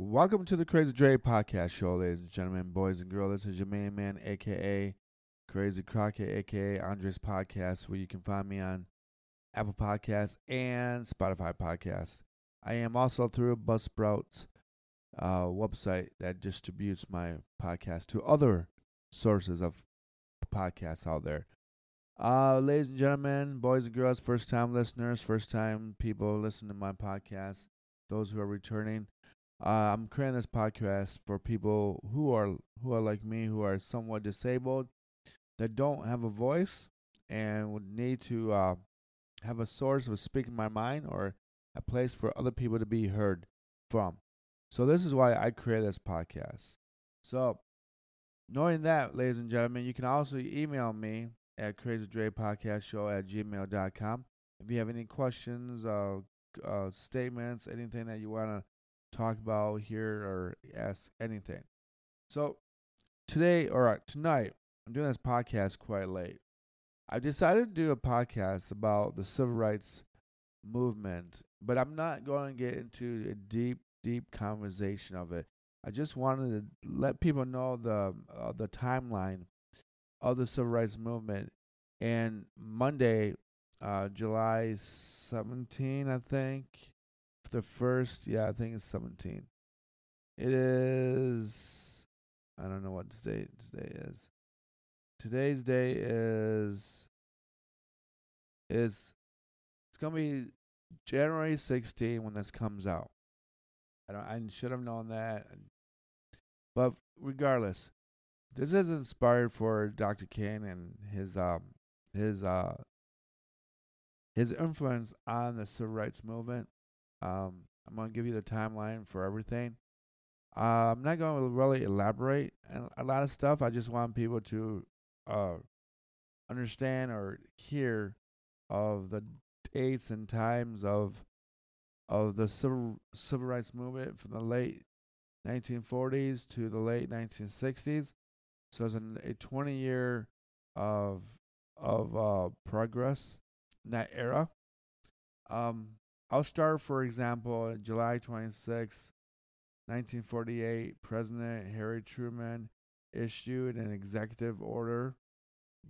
Welcome to the Crazy Dre podcast show, ladies and gentlemen, boys and girls. This is your main man, aka Crazy Crockett, aka Andres Podcast, where you can find me on Apple Podcasts and Spotify Podcasts. I am also through Buzzsprouts uh, website that distributes my podcast to other sources of podcasts out there. Uh, ladies and gentlemen, boys and girls, first time listeners, first time people listening to my podcast, those who are returning. Uh, I'm creating this podcast for people who are who are like me, who are somewhat disabled, that don't have a voice, and would need to uh, have a source of speaking my mind or a place for other people to be heard from. So this is why I created this podcast. So knowing that, ladies and gentlemen, you can also email me at crazydrepodcastshow at gmail.com. If you have any questions, uh, uh, statements, anything that you want to talk about here or ask anything. So today or uh, tonight, I'm doing this podcast quite late. I decided to do a podcast about the civil rights movement, but I'm not going to get into a deep, deep conversation of it. I just wanted to let people know the uh, the timeline of the civil rights movement. And Monday, uh, July 17, I think, the first, yeah, I think it's 17. It is, I don't know what today, today is. Today's day is, is, it's to be January 16 when this comes out. I don't, I should have known that. But regardless, this is inspired for Dr. King and his, um, his, uh, his influence on the civil rights movement um, I'm going to give you the timeline for everything. Uh, I'm not going to really elaborate on a lot of stuff. I just want people to uh, understand or hear of the dates and times of of the civil civil rights movement from the late 1940s to the late 1960s. So it's an, a 20 year of of uh, progress in that era. Um, I'll start, for example, July 26, 1948, President Harry Truman issued an executive order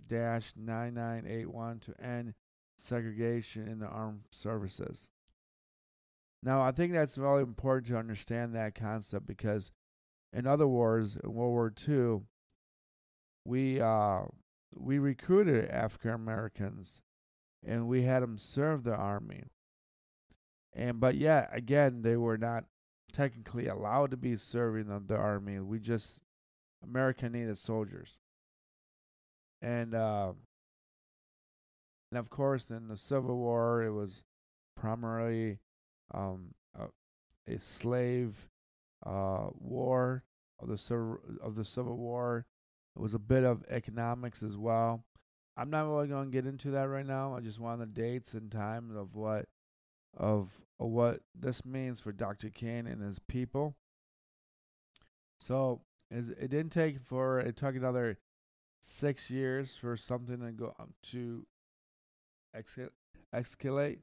dash 9981 to end segregation in the armed services. Now, I think that's really important to understand that concept because in other wars, in World War II, we uh, we recruited African Americans and we had them serve the army. And but yeah, again, they were not technically allowed to be serving the, the army. We just America needed soldiers. And uh, and of course, in the Civil War, it was primarily um, a, a slave uh, war of the of the Civil War. It was a bit of economics as well. I'm not really going to get into that right now. I just want the dates and times of what of, what this means for Dr. King and his people. So it didn't take for it took another six years for something to go um, to escalate.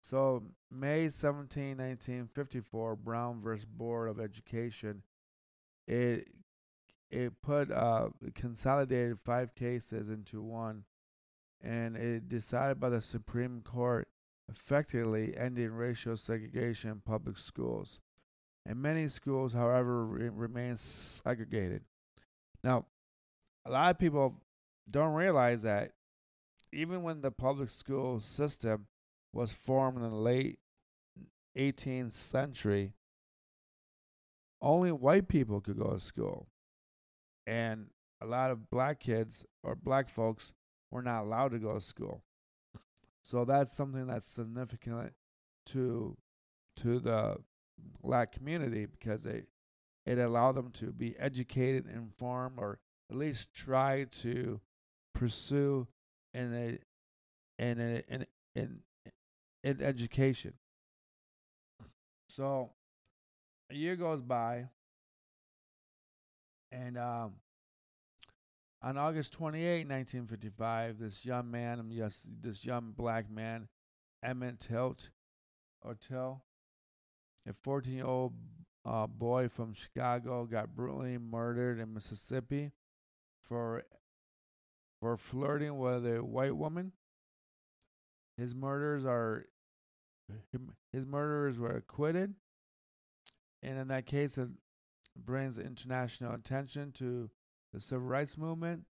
So May 17, 1954, Brown versus Board of Education, it it put uh consolidated five cases into one, and it decided by the Supreme Court effectively ending racial segregation in public schools. And many schools, however, re- remain segregated. Now, a lot of people don't realize that even when the public school system was formed in the late 18th century, only white people could go to school. And a lot of black kids or black folks were not allowed to go to school. So that's something that's significant to to the black community because it it allowed them to be educated, informed, or at least try to pursue in a in a in in, in education. So a year goes by, and um, on August 28, 1955, this young man, um, yes, this young black man, Emmett Till, or Till, a 14-year-old a uh, boy from Chicago got brutally murdered in Mississippi for for flirting with a white woman. His murders are his murderers were acquitted, and in that case, it brings international attention to the civil rights movement.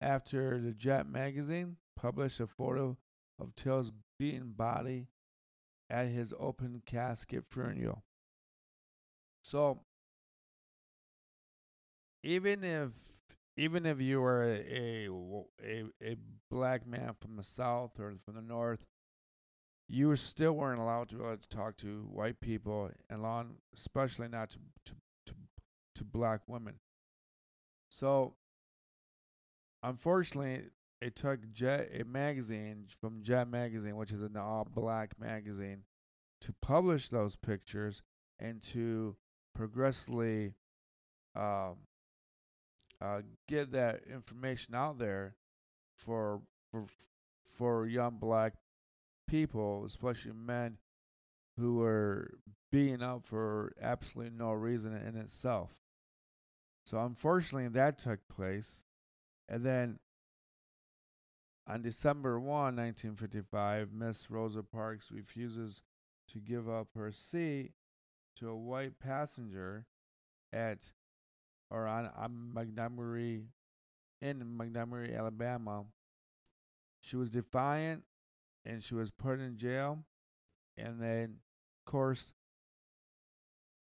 After the Jet magazine published a photo of Till's beaten body at his open casket funeral. So, even if even if you were a, a a black man from the south or from the north, you still weren't allowed to, uh, to talk to white people, and long, especially not to, to to to black women. So, unfortunately, it took Jet a magazine from Jet magazine, which is an all-black magazine, to publish those pictures and to progressively um, uh, get that information out there for for for young black people, especially men who were being up for absolutely no reason in itself. So unfortunately, that took place, and then on December 1, 1955, Miss Rosa Parks refuses to give up her seat to a white passenger at or on, on Montgomery in Montgomery, Alabama. She was defiant and she was put in jail. And then, of course,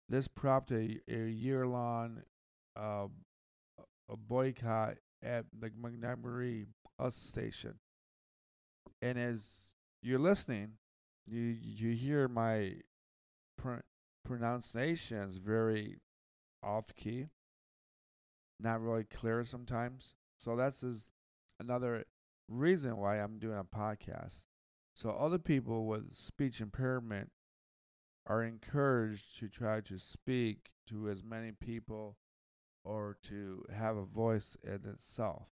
this prompted a, a year long uh, a boycott at the Montgomery bus station. And as you're listening, you you hear my pr- pronunciations very off key not really clear sometimes. So that's is another reason why I'm doing a podcast. So other people with speech impairment are encouraged to try to speak to as many people or to have a voice in itself.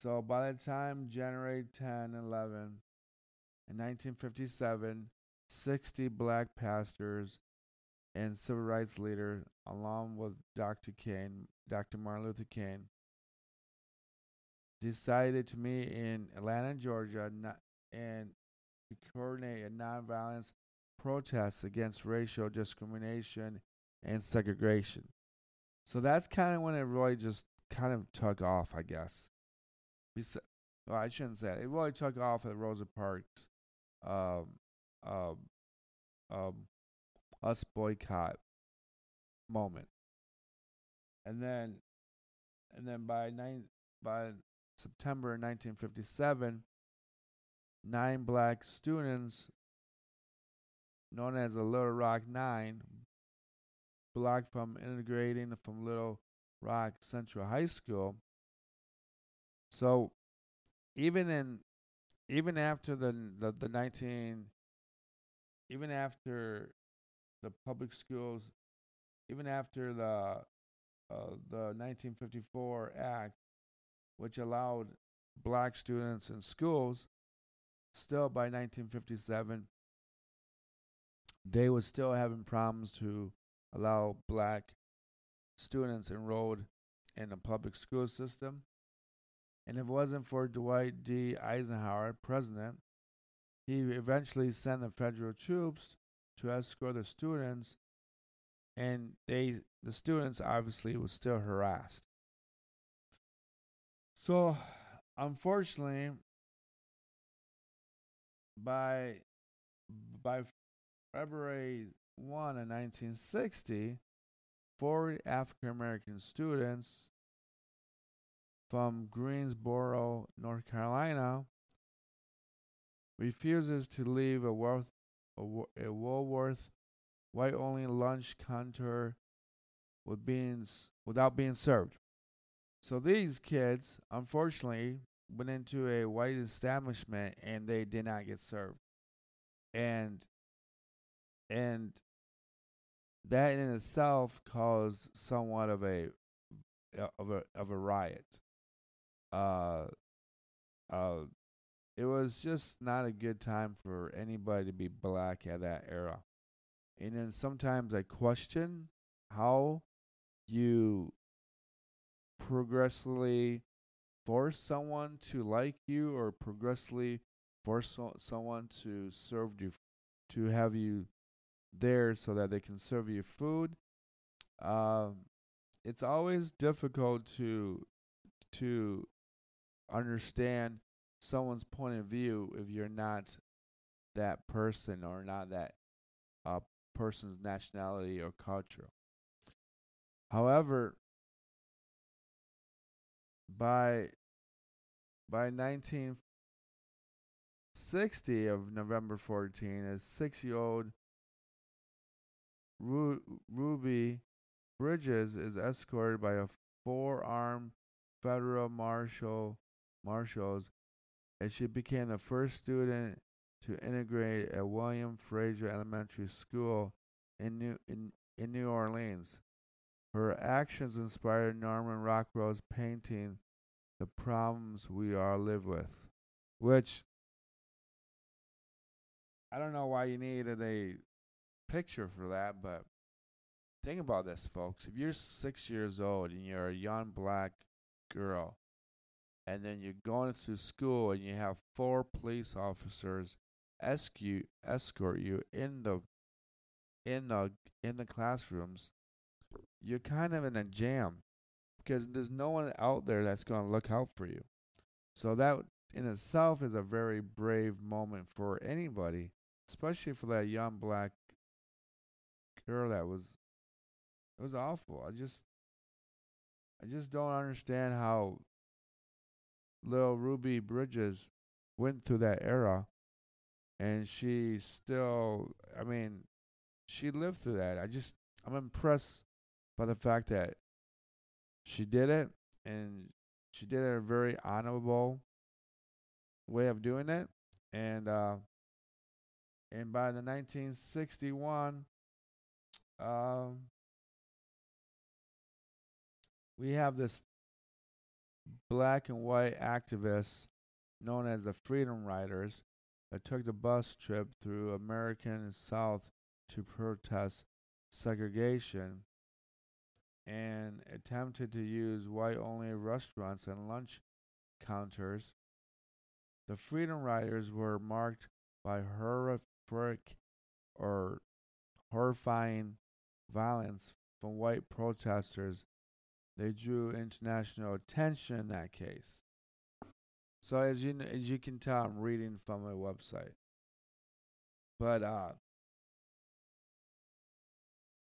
So by the time January 10, 11, in 1957, 60 black pastors and civil rights leader, along with Dr. King, Dr. Martin Luther King, decided to meet in Atlanta, Georgia, and to coordinate a nonviolence protest against racial discrimination and segregation. So that's kind of when it really just kind of took off, I guess. Bes- well, I shouldn't say it. It really took off at Rosa Parks um, um, um, us boycott moment. And then and then by nine by September 1957, nine black students known as the Little Rock Nine blocked from integrating from Little Rock Central High School. So even in even after the the, the 19 even after the public schools, even after the uh, the 1954 Act, which allowed black students in schools, still by 1957, they were still having problems to allow black students enrolled in the public school system. And if it wasn't for Dwight D. Eisenhower, president, he eventually sent the federal troops to escort the students, and they the students obviously was still harassed. So, unfortunately, by by February 1 of 1960, four African American students from Greensboro, North Carolina, refuses to leave a Worth a, a Woolworth white only lunch counter with being, without being served. So these kids, unfortunately, went into a white establishment and they did not get served. And and that in itself caused somewhat of a of a of a riot. Uh, uh, it was just not a good time for anybody to be black at that era. And then sometimes I question how you progressively force someone to like you or progressively force so- someone to serve you to have you there so that they can serve you food um, it's always difficult to to understand someone's point of view if you're not that person or not that uh, person's nationality or culture. However, by by 1960 of November 14, a six-year-old Ru- Ruby Bridges is escorted by a four-armed federal marshal marshals, and she became the first student to integrate at William Fraser Elementary School in New in, in New Orleans. Her actions inspired Norman Rockwell's painting The Problems We All Live With, which I don't know why you needed a picture for that, but think about this, folks. If you're six years old and you're a young black girl, and then you're going to school and you have four police officers escort escort you in the in the in the classrooms, you're kind of in a jam because there's no one out there that's going to look out for you. So that in itself is a very brave moment for anybody, especially for that young black girl that was it was awful. I just I just don't understand how little Ruby Bridges went through that era and she still I mean she lived through that. I just I'm impressed by the fact that she did it and she did it a very honorable way of doing it and uh and by the 1961 um we have this black and white activists known as the Freedom Riders that took the bus trip through American South to protest segregation and attempted to use white only restaurants and lunch counters. The Freedom Riders were marked by horrific or horrifying violence from white protesters they drew international attention in that case. So as you as you can tell, I'm reading from a website. But uh,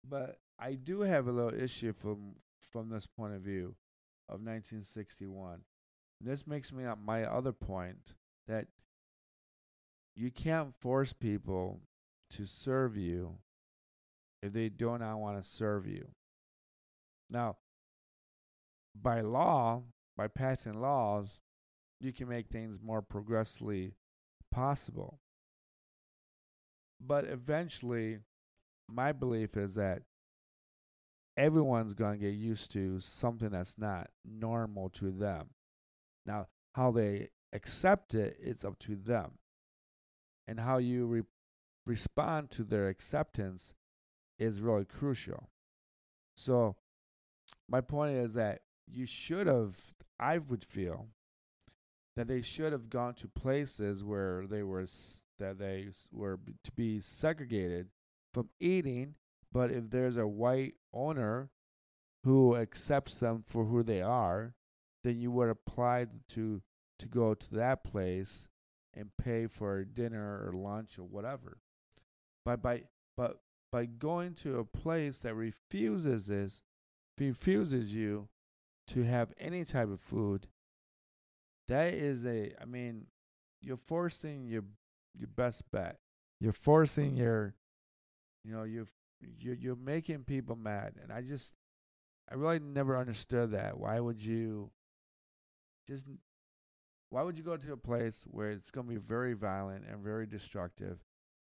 but I do have a little issue from from this point of view of 1961. This makes me up my other point that you can't force people to serve you if they do not want to serve you. Now, by law, by passing laws, you can make things more progressively possible. But eventually, my belief is that everyone's going to get used to something that's not normal to them. Now, how they accept it is up to them. And how you re- respond to their acceptance is really crucial. So, my point is that you should have, I would feel, that they should have gone to places where they were that they were to be segregated from eating. But if there's a white owner who accepts them for who they are, then you would apply to to go to that place and pay for dinner or lunch or whatever. But by but by going to a place that refuses this, refuses you, to have any type of food, that is a I mean, you're forcing your your best bet. You're forcing your you know, you're you're you're making people mad. And I just I really never understood that. Why would you just why would you go to a place where it's going to be very violent and very destructive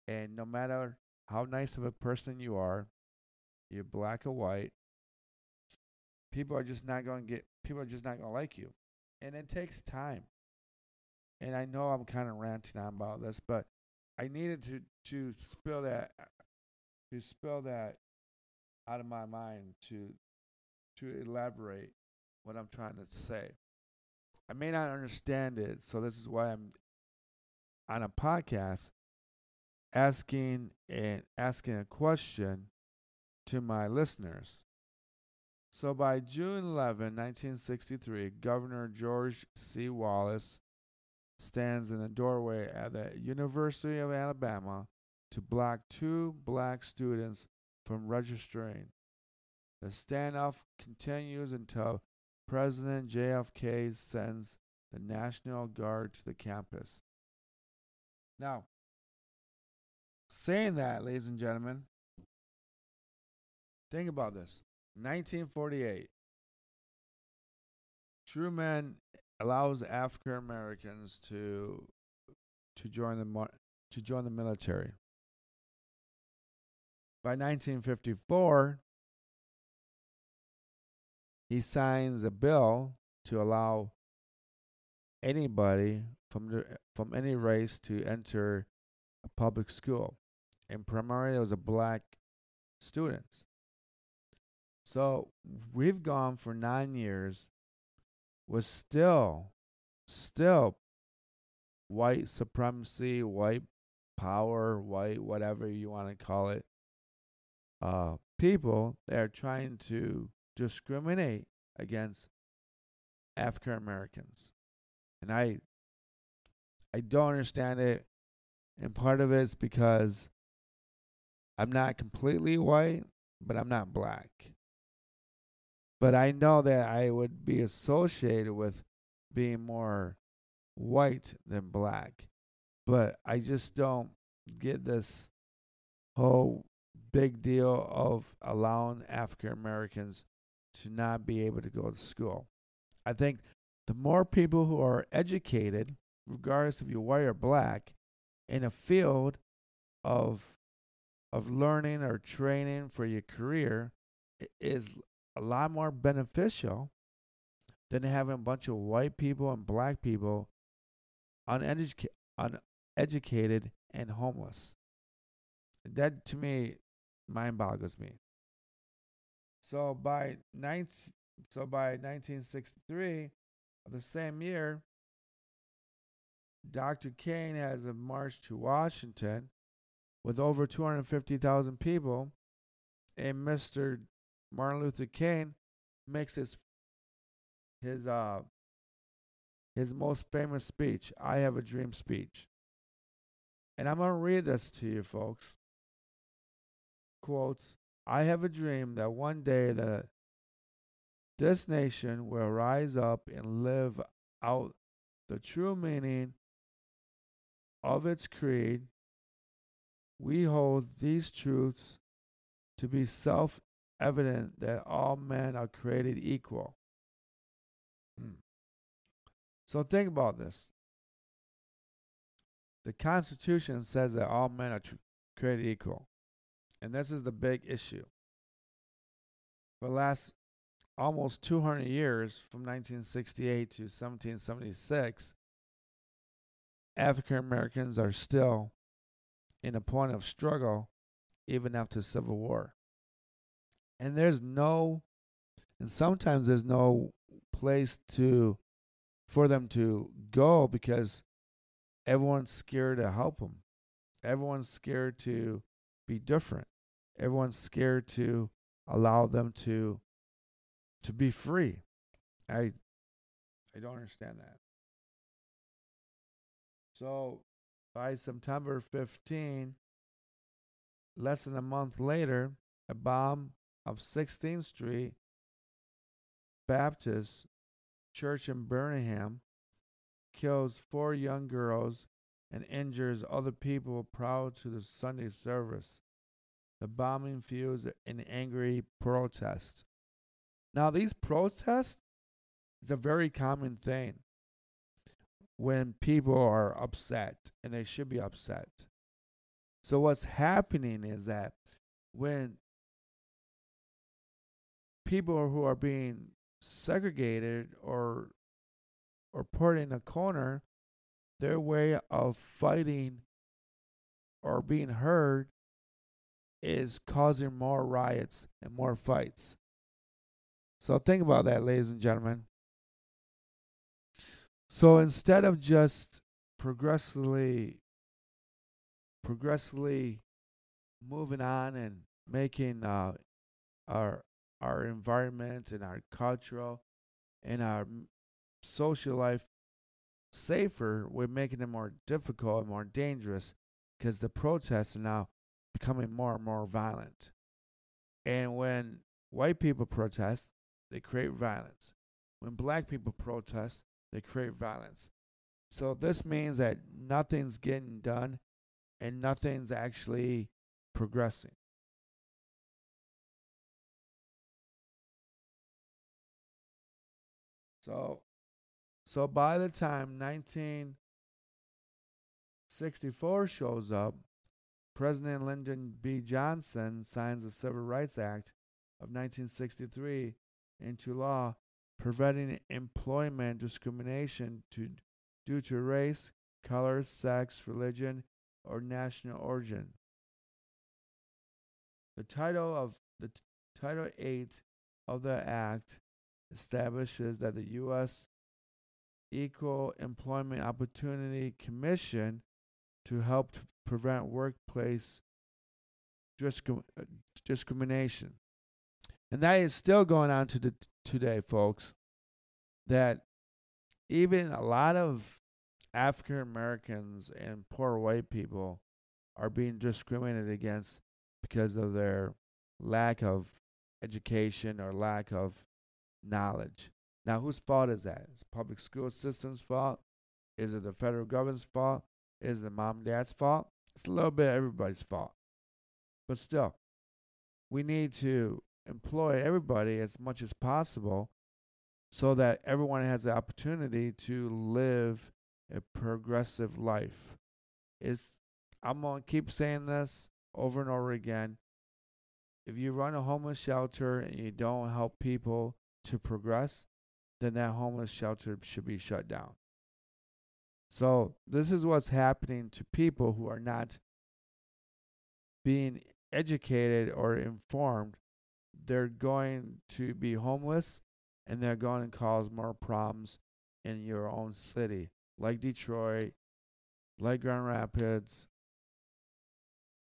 and no matter how nice of a person you are, you're black or white, people are just not going to get people are just not going to like you. And it takes time. And i know i'm kind of ranting on about this but i needed to to spill that to spell that out of my mind to to elaborate what I'm trying to say. I may not understand it, so this is why I'm on a podcast asking and asking a question to my listeners. So by June 11, 1963, Governor George C. Wallace stands in the doorway at the University of Alabama to block two black students from registering. The standoff continues until President JFK sends the National Guard to the campus. Now, saying that, ladies and gentlemen, think about this. 1948, Truman allows African Americans to to join the to join the military. By 1954, he signs a bill to allow anybody from the, from any race to enter a public school, and primarily it was a black students. So we've gone for nine years with still, still white supremacy, white power, white whatever you want to call it. Uh, people that are trying to discriminate against African Americans, and I, I don't understand it. And part of it's because I'm not completely white, but I'm not black. But I know that I would be associated with being more white than black. But I just don't get this whole big deal of allowing African Americans to not be able to go to school. I think the more people who are educated, regardless if you're white or black, in a field of of learning or training for your career is a lot more beneficial than having a bunch of white people and black people uneduca- uneducated and homeless. That to me mind boggles me. So by 19, so by 1963 of the same year, Dr. King has a march to Washington with over 250,000 people, and Mr. Martin Luther King makes his his uh his most famous speech, I have a dream speech. And I'm going to read this to you folks. Quotes, I have a dream that one day that this nation will rise up and live out the true meaning of its creed. We hold these truths to be self evident that all men are created equal. So think about this. The Constitution says that all men are tr- created equal. And this is the big issue. For the last almost 200 years, from 1968 to 1776, African Americans are still in a point of struggle even after Civil War. And there's no and sometimes there's no place to for them to go because everyone's scared to help them everyone's scared to be different. Everyone's scared to allow them to to be free. I i don't understand that. So by september 15 less than a month later a bomb of 16th Street Baptist Church in Birmingham kills four young girls and injures other people proud to the Sunday service. The bombing fuels an angry protest. Now, these protests is a very common thing when people are upset, and they should be upset. So, what's happening is that when people who are being segregated or or put in a corner, their way of fighting or being heard is causing more riots and more fights. So think about that, ladies and gentlemen. So instead of just progressively progressively moving on and making uh, our our environment and our cultural and our social life safer, we're making it more difficult and more dangerous because the protests are now becoming more and more violent. And when white people protest, they create violence. When black people protest, they create violence. So this means that nothing's getting done and nothing's actually progressing. So so by the time 1964 shows up, President Lyndon B. Johnson signs the Civil Rights Act of 1963 into law, preventing employment discrimination to, due to race, color, sex, religion, or national origin. The title of the t- Title 8 of the Act establishes that the U.S. Equal Employment Opportunity Commission to help prevent workplace discrim- uh, discrimination. And that is still going on to the today, folks. That even a lot of African Americans and poor white people are being discriminated against because of their lack of education or lack of knowledge. Now, whose fault is that? Is public school system's fault? Is it the federal government's fault? Is it the mom and dad's fault? It's a little bit everybody's fault. But still, we need to employ everybody as much as possible so that everyone has the opportunity to live a progressive life. Is I'm gonna keep saying this over and over again. If you run a homeless shelter and you don't help people to progress, then that homeless shelter should be shut down. So, this is what's happening to people who are not being educated or informed. They're going to be homeless and they're going to cause more problems in your own city, like Detroit, like Grand Rapids,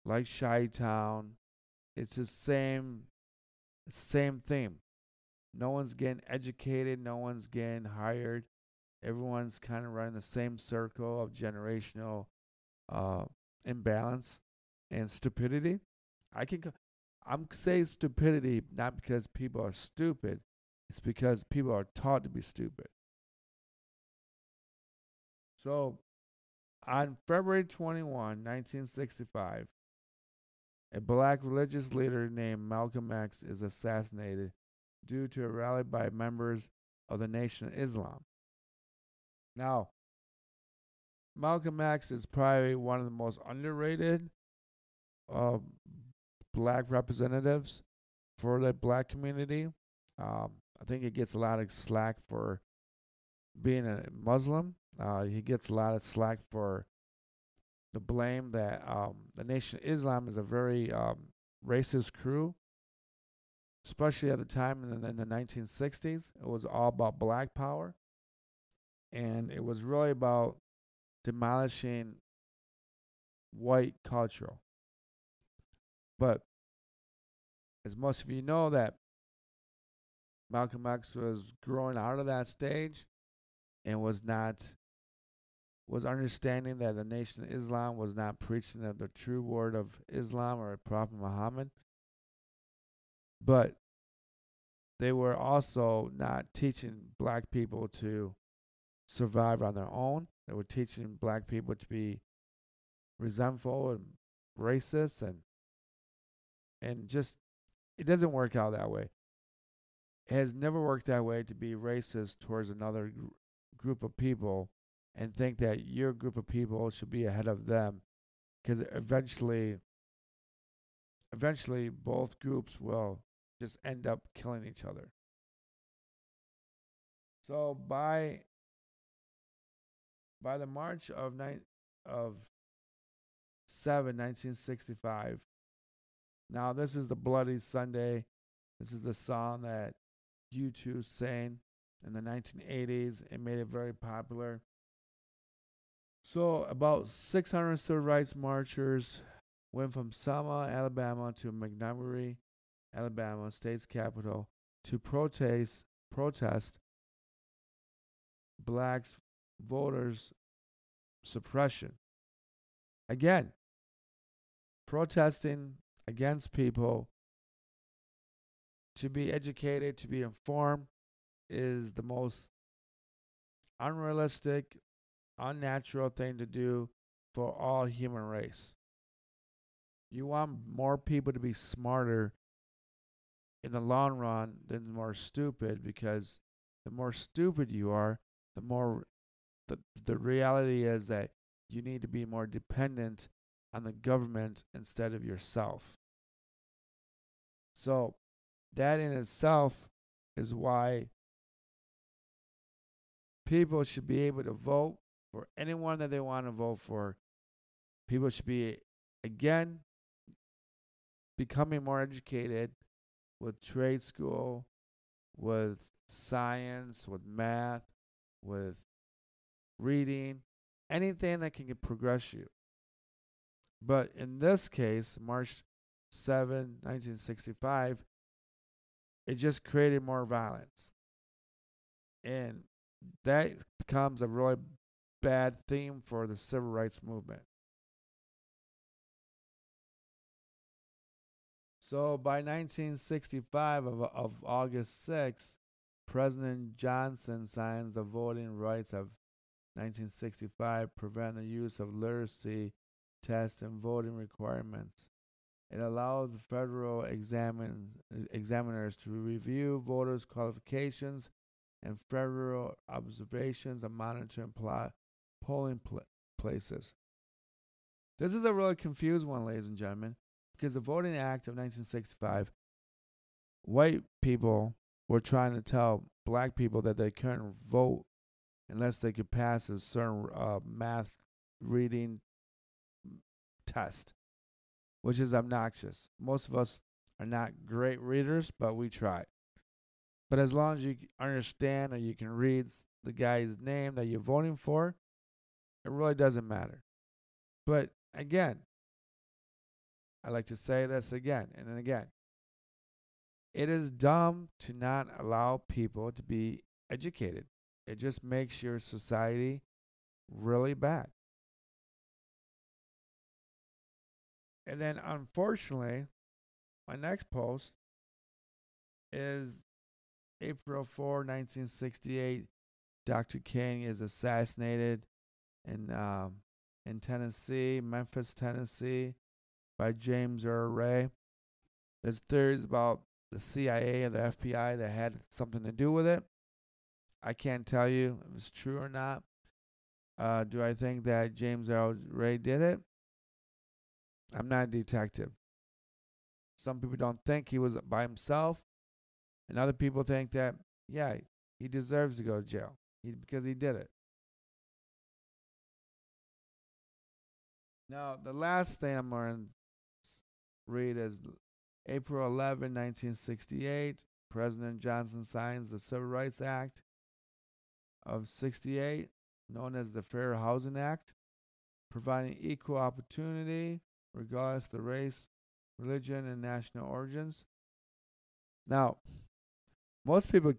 like Chi Town. It's the same same theme. No one's getting educated, no one's getting hired. Everyone's kind of running the same circle of generational uh, imbalance and stupidity. I can I'm saying stupidity not because people are stupid, it's because people are taught to be stupid. So, on February 21, 1965, a black religious leader named Malcolm X is assassinated due to a rally by members of the Nation of Islam. Now, Malcolm X is probably one of the most underrated uh, black representatives for the black community. Um, I think he gets a lot of slack for being a Muslim. Uh, he gets a lot of slack for the blame that um, the Nation of Islam is a very um, racist crew especially at the time in the, in the 1960s. It was all about black power. And it was really about demolishing white culture. But as most of you know, that Malcolm X was growing out of that stage and was not was understanding that the nation of Islam was not preaching the true word of Islam or Prophet Muhammad. But they were also not teaching black people to survive on their own. They were teaching black people to be resentful and racist and and just it doesn't work out that way. It has never worked that way to be racist towards another gr- group of people and think that your group of people should be ahead of them because eventually eventually both groups will just end up killing each other. So by by the March of nine of 7, 1965, Now, this is the Bloody Sunday. This is the song that U2 sang in the 1980s. It made it very popular. So, about 600 civil rights marchers went from Selma, Alabama to Montgomery, Alabama, state's capital, to protest protest blacks voters suppression. Again, protesting against people to be educated, to be informed is the most unrealistic, unnatural thing to do for all human race. You want more people to be smarter in the long run than more stupid because the more stupid you are, the more the the reality is that you need to be more dependent on the government instead of yourself. So that in itself is why people should be able to vote for anyone that they want to vote for. People should be again becoming more educated with trade school, with science, with math, with reading, anything that can progress you. But in this case, March 7, 1965, it just created more violence. And that becomes a really bad theme for the civil rights movement. So by 1965 of, of August 6, President Johnson signs the Voting Rights of 1965, prevent the use of literacy tests and voting requirements. It allowed the federal examine, examiners to review voters' qualifications and federal observations and monitor and polling pl- places. This is a really confused one, ladies and gentlemen, because the Voting Act of 1965, white people were trying to tell black people that they couldn't vote unless they could pass a certain uh, math reading test, which is obnoxious. Most of us are not great readers, but we try. But as long as you understand or you can read the guy's name that you're voting for, it really doesn't matter. But again, I like to say this again and then again. It is dumb to not allow people to be educated. It just makes your society really bad. And then, unfortunately, my next post is April 4, 1968. Dr. King is assassinated in um, in Tennessee, Memphis, Tennessee by James Earl Ray. There's theories about the CIA and the FBI that had something to do with it. I can't tell you if it's true or not. Uh, do I think that James Earl Ray did it? I'm not a detective. Some people don't think he was by himself, and other people think that, yeah, he deserves to go to jail because he did it. Now, the last thing I'm going to read is April 11, 1968. President Johnson signs the Civil Rights Act of 68, known as the Fair Housing Act, providing equal opportunity regardless of the race, religion, and national origins. Now, most people,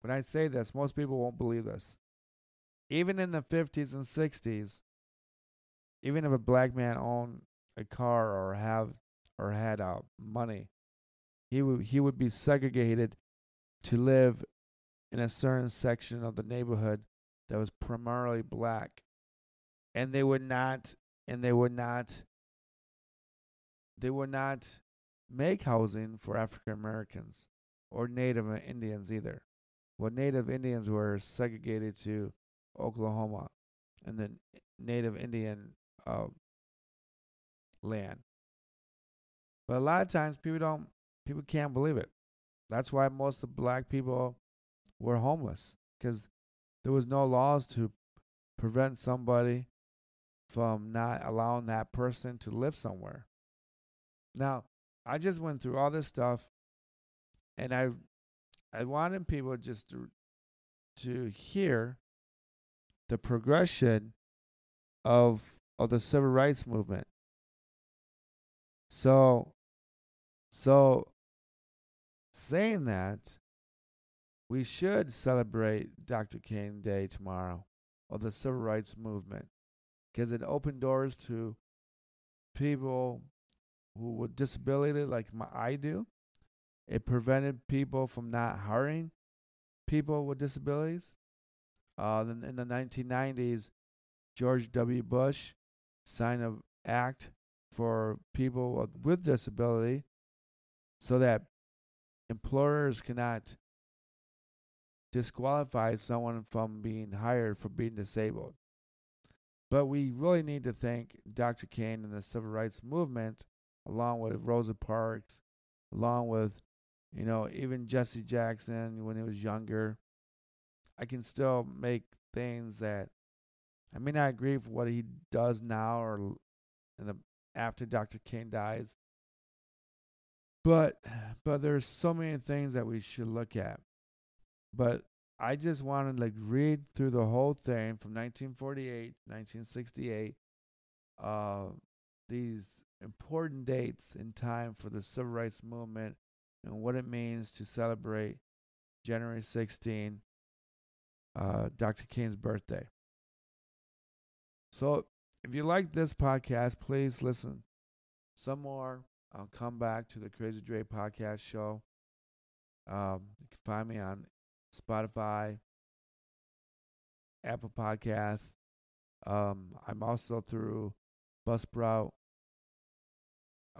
when I say this, most people won't believe this. Even in the 50s and 60s, even if a black man owned a car or have or had uh, money, he would he would be segregated to live in a certain section of the neighborhood that was primarily black, and they would not and they would not they would not make housing for African Americans or Native Indians either. Well, Native Indians were segregated to Oklahoma and the Native Indian uh, land. But a lot of times people don't people can't believe it. That's why most of black people were homeless because there was no laws to prevent somebody from not allowing that person to live somewhere. Now, I just went through all this stuff, and I, I wanted people just to, to hear the progression of of the civil rights movement. So, so saying that, we should celebrate Dr. King Day tomorrow or the civil rights movement because it opened doors to people who with disability like my, I do. It prevented people from not hiring people with disabilities. Uh, in the 1990s, George W. Bush signed an act for people with disability so that employers cannot disqualify someone from being hired for being disabled. But we really need to thank Dr. King and the civil rights movement, along with Rosa Parks, along with, you know, even Jesse Jackson when he was younger. I can still make things that I may not agree with what he does now or in the after Dr. King dies. But but there's so many things that we should look at. But I just wanted to like read through the whole thing from 1948 1968. Uh, these important dates in time for the civil rights movement and what it means to celebrate January 16, uh, Dr. King's birthday. So, if you like this podcast, please listen some more. I'll come back to the Crazy Dre podcast show. Um, you can find me on Spotify, Apple Podcasts. Um, I'm also through Buzzsprout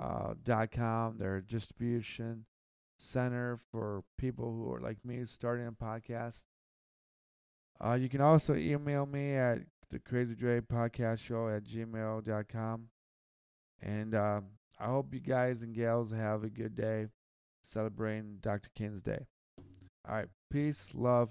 uh, dot com, their distribution center for people who are like me starting a podcast. Uh, you can also email me at the Crazy Dre Podcast Show at gmail.com. And uh, I hope you guys and gals have a good day celebrating Dr. King's Day. All right. Peace, love,